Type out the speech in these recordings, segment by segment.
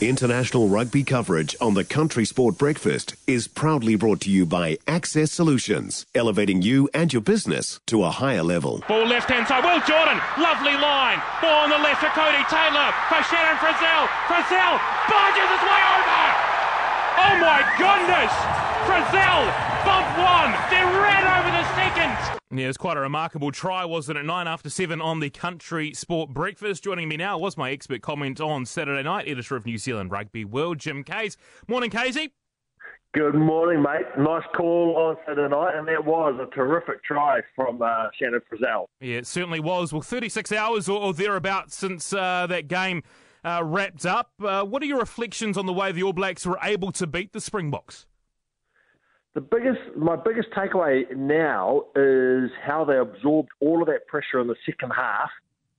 International rugby coverage on the Country Sport Breakfast is proudly brought to you by Access Solutions, elevating you and your business to a higher level. Ball left hand side. Will Jordan, lovely line. Ball on the left to Codie Taylor for Shannon Frizzell. Frizzell barges his way over. Oh my goodness! Frizzell bumped one, then ran over the second. Yeah, it was quite a remarkable try, wasn't it? Nine after seven on the Country Sport Breakfast. Joining me now was my expert comment on Saturday night, editor of New Zealand Rugby World, Jim Kayes. Morning, Casey. Good morning, mate. Nice call on Saturday night, and that was a terrific try from uh, Shannon Frizzell. Yeah, it certainly was. Well, 36 hours or, or thereabouts since uh, that game uh, wrapped up. Uh, what are your reflections on the way the All Blacks were able to beat the Springboks? The biggest, my biggest takeaway now is how they absorbed all of that pressure in the second half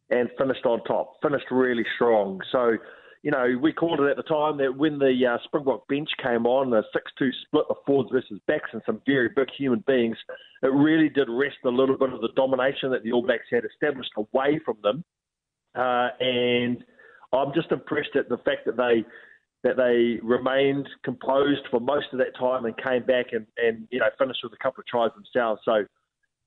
and finished on top, finished really strong. So, you know, we called it at the time that when the uh, Springbok bench came on, the 6-2 split of forwards versus backs and some very big human beings, it really did wrest a little bit of the domination that the All Blacks had established away from them. Uh, and I'm just impressed at the fact that they that they remained composed for most of that time and came back and, and you know finished with a couple of tries themselves. So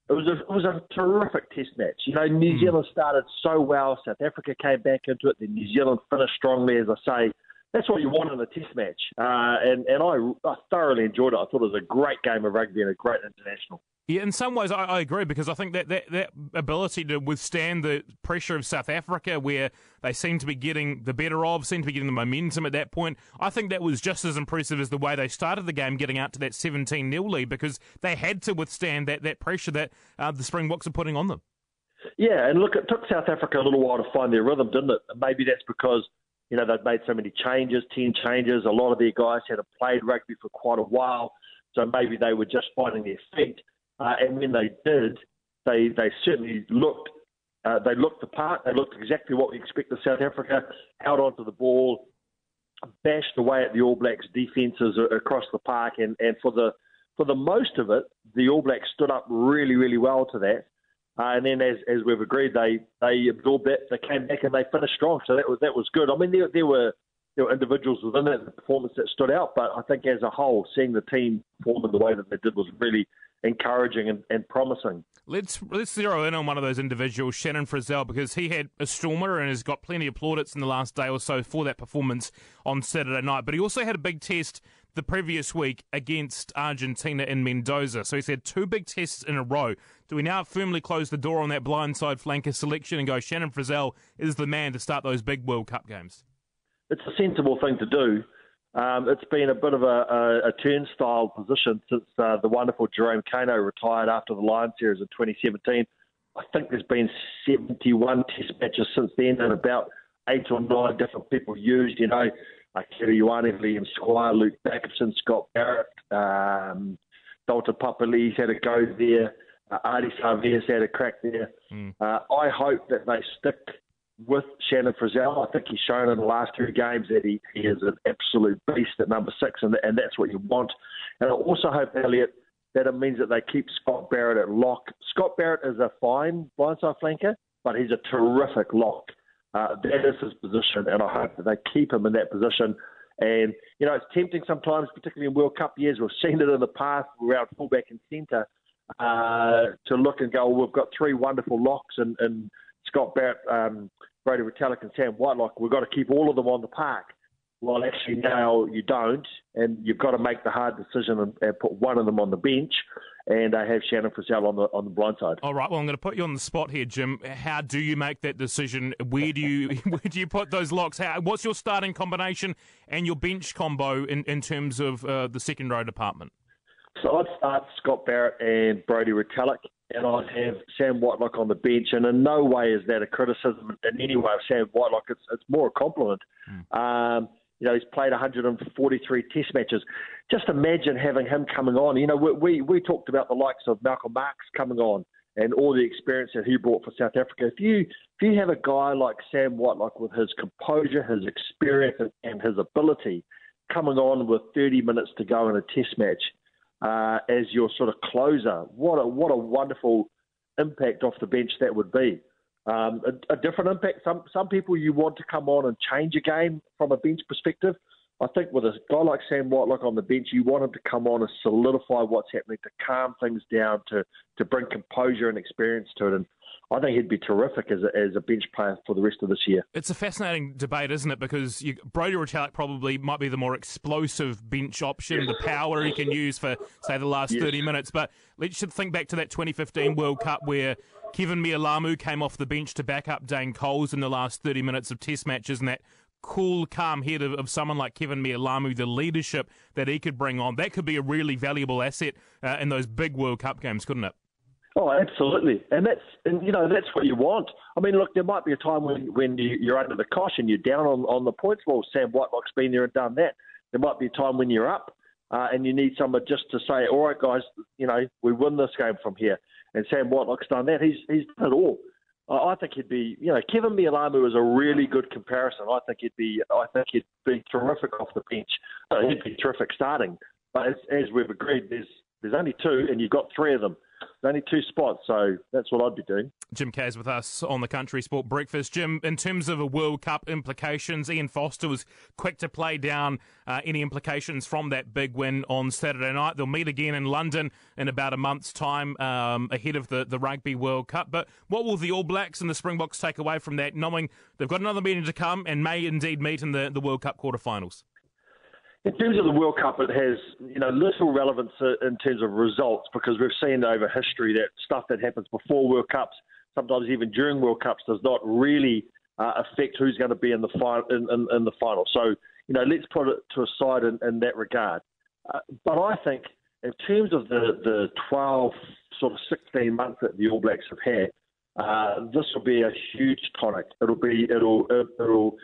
it was a, it was a terrific test match. You know, New mm. Zealand started so well. South Africa came back into it. Then New Zealand finished strongly, as I say. That's what you want in a test match, uh, and and I, I thoroughly enjoyed it. I thought it was a great game of rugby and a great international. Yeah, in some ways, I, I, agree because I think that, that that ability to withstand the pressure of South Africa, where they seem to be getting the better of, seem to be getting the momentum at that point, I think that was just as impressive as the way they started the game, getting out to that 17 0 lead, because they had to withstand that, that pressure that uh, the Springboks are putting on them. Yeah, and look, it took South Africa a little while to find their rhythm, didn't it? maybe that's because you know they've made so many changes, ten changes. A lot of their guys hadn't played rugby for quite a while, so maybe they were just finding their feet. Uh, and when they did, they they certainly looked uh, they looked the part. They looked exactly what we expect of South Africa held onto the ball, bashed away at the All Blacks defences across the park, and, and for the for the most of it, the All Blacks stood up really really well to that. Uh, and then, as, as we've agreed, they they absorbed that. They came back and they finished strong. So that was that was good. I mean, there there were there were individuals within it, the performance that stood out, but I think as a whole, seeing the team perform in the way that they did was really encouraging and, and, promising. Let's let's zero in on one of those individuals, Shannon Frizzell, because he had a stormer and has got plenty of plaudits in the last day or so for that performance on Saturday night. But he also had a big test the previous week against Argentina in Mendoza. So he's had two big tests in a row. Do we now firmly close the door on that blindside flanker selection and go Shannon Frizzell is the man to start those big World Cup games? It's a sensible thing to do. Um, it's been a bit of a, a, a turnstile position since uh, the wonderful Jerome Kaino retired after the Lion Series in 2017. I think there's been 71 test matches since then, and about eight or nine different people used. You know, Akira Ioane, Liam Squire, Luke Jacobson, Scott Barrett, um, Dalton Papali's had a go there. Uh, Ardie Savea's had a crack there. Mm. Uh, I hope that they stick with Shannon Frizzell. I think he's shown in the last two games that he, he is an absolute beast at number six, and, and that's what you want. And I also hope, Elliot, that it means that they keep Scott Barrett at lock. Scott Barrett is a fine blindside flanker, but he's a terrific lock. Uh, that is his position, and I hope that they keep him in that position. And, you know, it's tempting sometimes, particularly in World Cup years. We've seen it in the past We're out fullback and centre uh, to look and go, well, we've got three wonderful locks and, and Scott Barrett, um, Brodie Retallick, and Sam Whitelock, we've got to keep all of them on the park. Well, actually, now you don't, and you've got to make the hard decision and, and put one of them on the bench and uh, have Shannon Frizzell on the on the blind side. All right. Well, I'm going to put you on the spot here, Jim. How do you make that decision? Where do you where do you put those locks? How, what's your starting combination and your bench combo in, in terms of uh, the second row department? So I'd start Scott Barrett and Brodie Retallick and I'd have Sam Whitelock on the bench. And in no way is that a criticism in any way of Sam Whitelock. It's, it's more a compliment. Mm. Um, you know, he's played 143 test matches. Just imagine having him coming on. You know, we, we, we talked about the likes of Malcolm Marx coming on and all the experience that he brought for South Africa. If you if you have a guy like Sam Whitelock with his composure, his experience, and, and his ability coming on with 30 minutes to go in a test match, uh, as your sort of closer. What a what a wonderful impact off the bench that would be. um, a, a, different impact. Some some people you want to come on and change a game from a bench perspective. I think with a guy like Sam Whitelock on the bench, you want him to come on and solidify what's happening, to calm things down, to to bring composure and experience to it. And I think he'd be terrific as a, as a bench player for the rest of this year. It's a fascinating debate, isn't it? Because you, Brodie Retallick probably might be the more explosive bench option, the power he can use for, say, the last yes. 30 minutes. But let's should think back to that 2015 World Cup where Keven Mealamu came off the bench to back up Dane Coles in the last 30 minutes of test matches and that cool, calm head of, of someone like Keven Mealamu, the leadership that he could bring on. That could be a really valuable asset uh, in those big World Cup games, couldn't it? Oh, absolutely, and that's and you know that's what you want. I mean, look, there might be a time when when you, are under the cosh and you're down on, on the points. Well, Sam Whitelock's been there and done that. There might be a time when you're up uh, and you need someone just to say, "All right, guys, you know we win this game from here." And Sam Whitelock's done that. He's he's done it all. I think he'd be, you know, Keven Mealamu is a really good comparison. I think he'd be, I think he'd be terrific off the bench. Uh, he'd be terrific starting. But as, as we've agreed, there's there's only two, and you've got three of them only two spots, so that's what I'd be doing. Jim Kayes with us on the Country Sport Breakfast. Jim, in terms of a World Cup implications, Ian Foster was quick to play down uh, any implications from that big win on Saturday night. They'll meet again in London in about a month's time um, ahead of the, the Rugby World Cup. But what will the All Blacks and the Springboks take away from that, knowing they've got another meeting to come and may indeed meet in the, the World Cup quarterfinals? In terms of the World Cup, it has you know little relevance in terms of results because we've seen over history that stuff that happens before World Cups, sometimes even during World Cups, does not really uh, affect who's going to be in the final. In, in, in, the final, so you know let's put it to a side in, in that regard. Uh, but I think in terms of the the 12 sort of 16 months that the All Blacks have had, uh, this will be a huge tonic. It'll be it'll it'll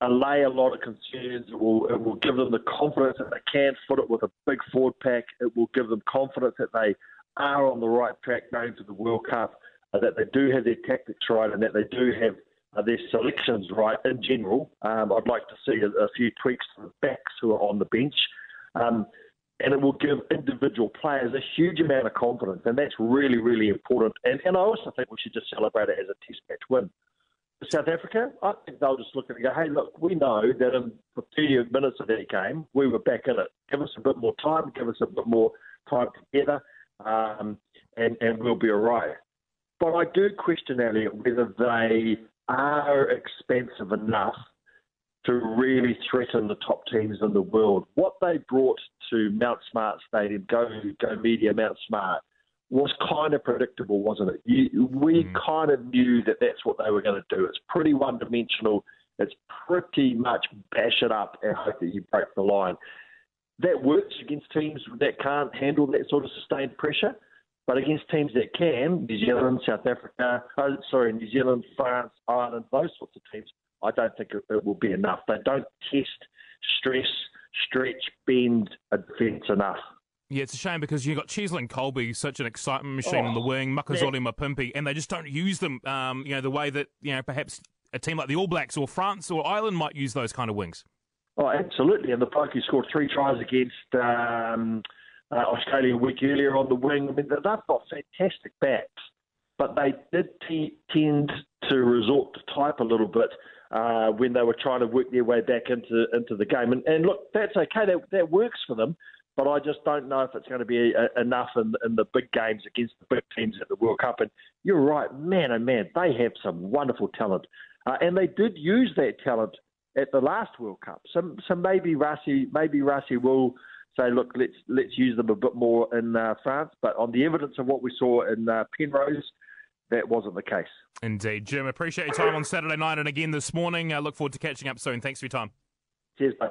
allay a lot of concerns. It will, it will give them the confidence that they can foot it with a big forward pack. It will give them confidence that they are on the right track going to the World Cup, uh, that they do have their tactics right, and that they do have uh, their selections right in general. Um, I'd like to see a, a, few tweaks to the backs who are on the bench. Um, and it will give individual players a huge amount of confidence, and that's really, really important. And, and I also think we should just celebrate it as a test match win. South Africa, I think they'll just look at it and go, hey, look, we know that in the 30 minutes of that game, we were back in it. Give us a bit more time, give us a bit more time together, um, and, and we'll be all right. But I do question, Elliot, whether they are expensive enough to really threaten the top teams in the world. What they brought to Mount Smart Stadium, Go, Go Media Mount Smart, was kind of predictable, wasn't it? You, we mm. kind of knew that that's what they were going to do. It's pretty one dimensional. It's pretty much bash it up and hope that you break the line. That works against teams that can't handle that sort of sustained pressure. But against teams that can, New Zealand, South Africa, oh, sorry, New Zealand, France, Ireland, those sorts of teams, I don't think it, it will be enough. They don't test, stress, stretch, bend a defence enough. Yeah, it's a shame because you've got Cheslin Kolbe, such an excitement machine oh, in the oh, wing, Makazole Mapimpi, and they just don't use them, um, you know, the way that, you know, perhaps a team like the All Blacks or France or Ireland might use those kind of wings. Oh, absolutely. And the bloke who scored three tries against um, uh, Australia a week earlier on the wing, I mean, they've got fantastic backs, but they did t- tend to resort to type a little bit uh, when they were trying to work their way back into into the game. And, and look, that's okay. That, that works for them but I just don't know if it's going to be a, uh, enough in, in, the big games against the big teams at the World Cup. And you're right, man, oh man, they have some wonderful talent, uh, and they did use that talent at the last World Cup. So, so maybe Rassie, maybe Rassie will say, look, let's let's use them a bit more in uh, France. But on the evidence of what we saw in uh, Penrose. That wasn't the case. Indeed. Jim, appreciate your time on Saturday night and again this morning. I look forward to catching up soon. Thanks for your time. Cheers, mate.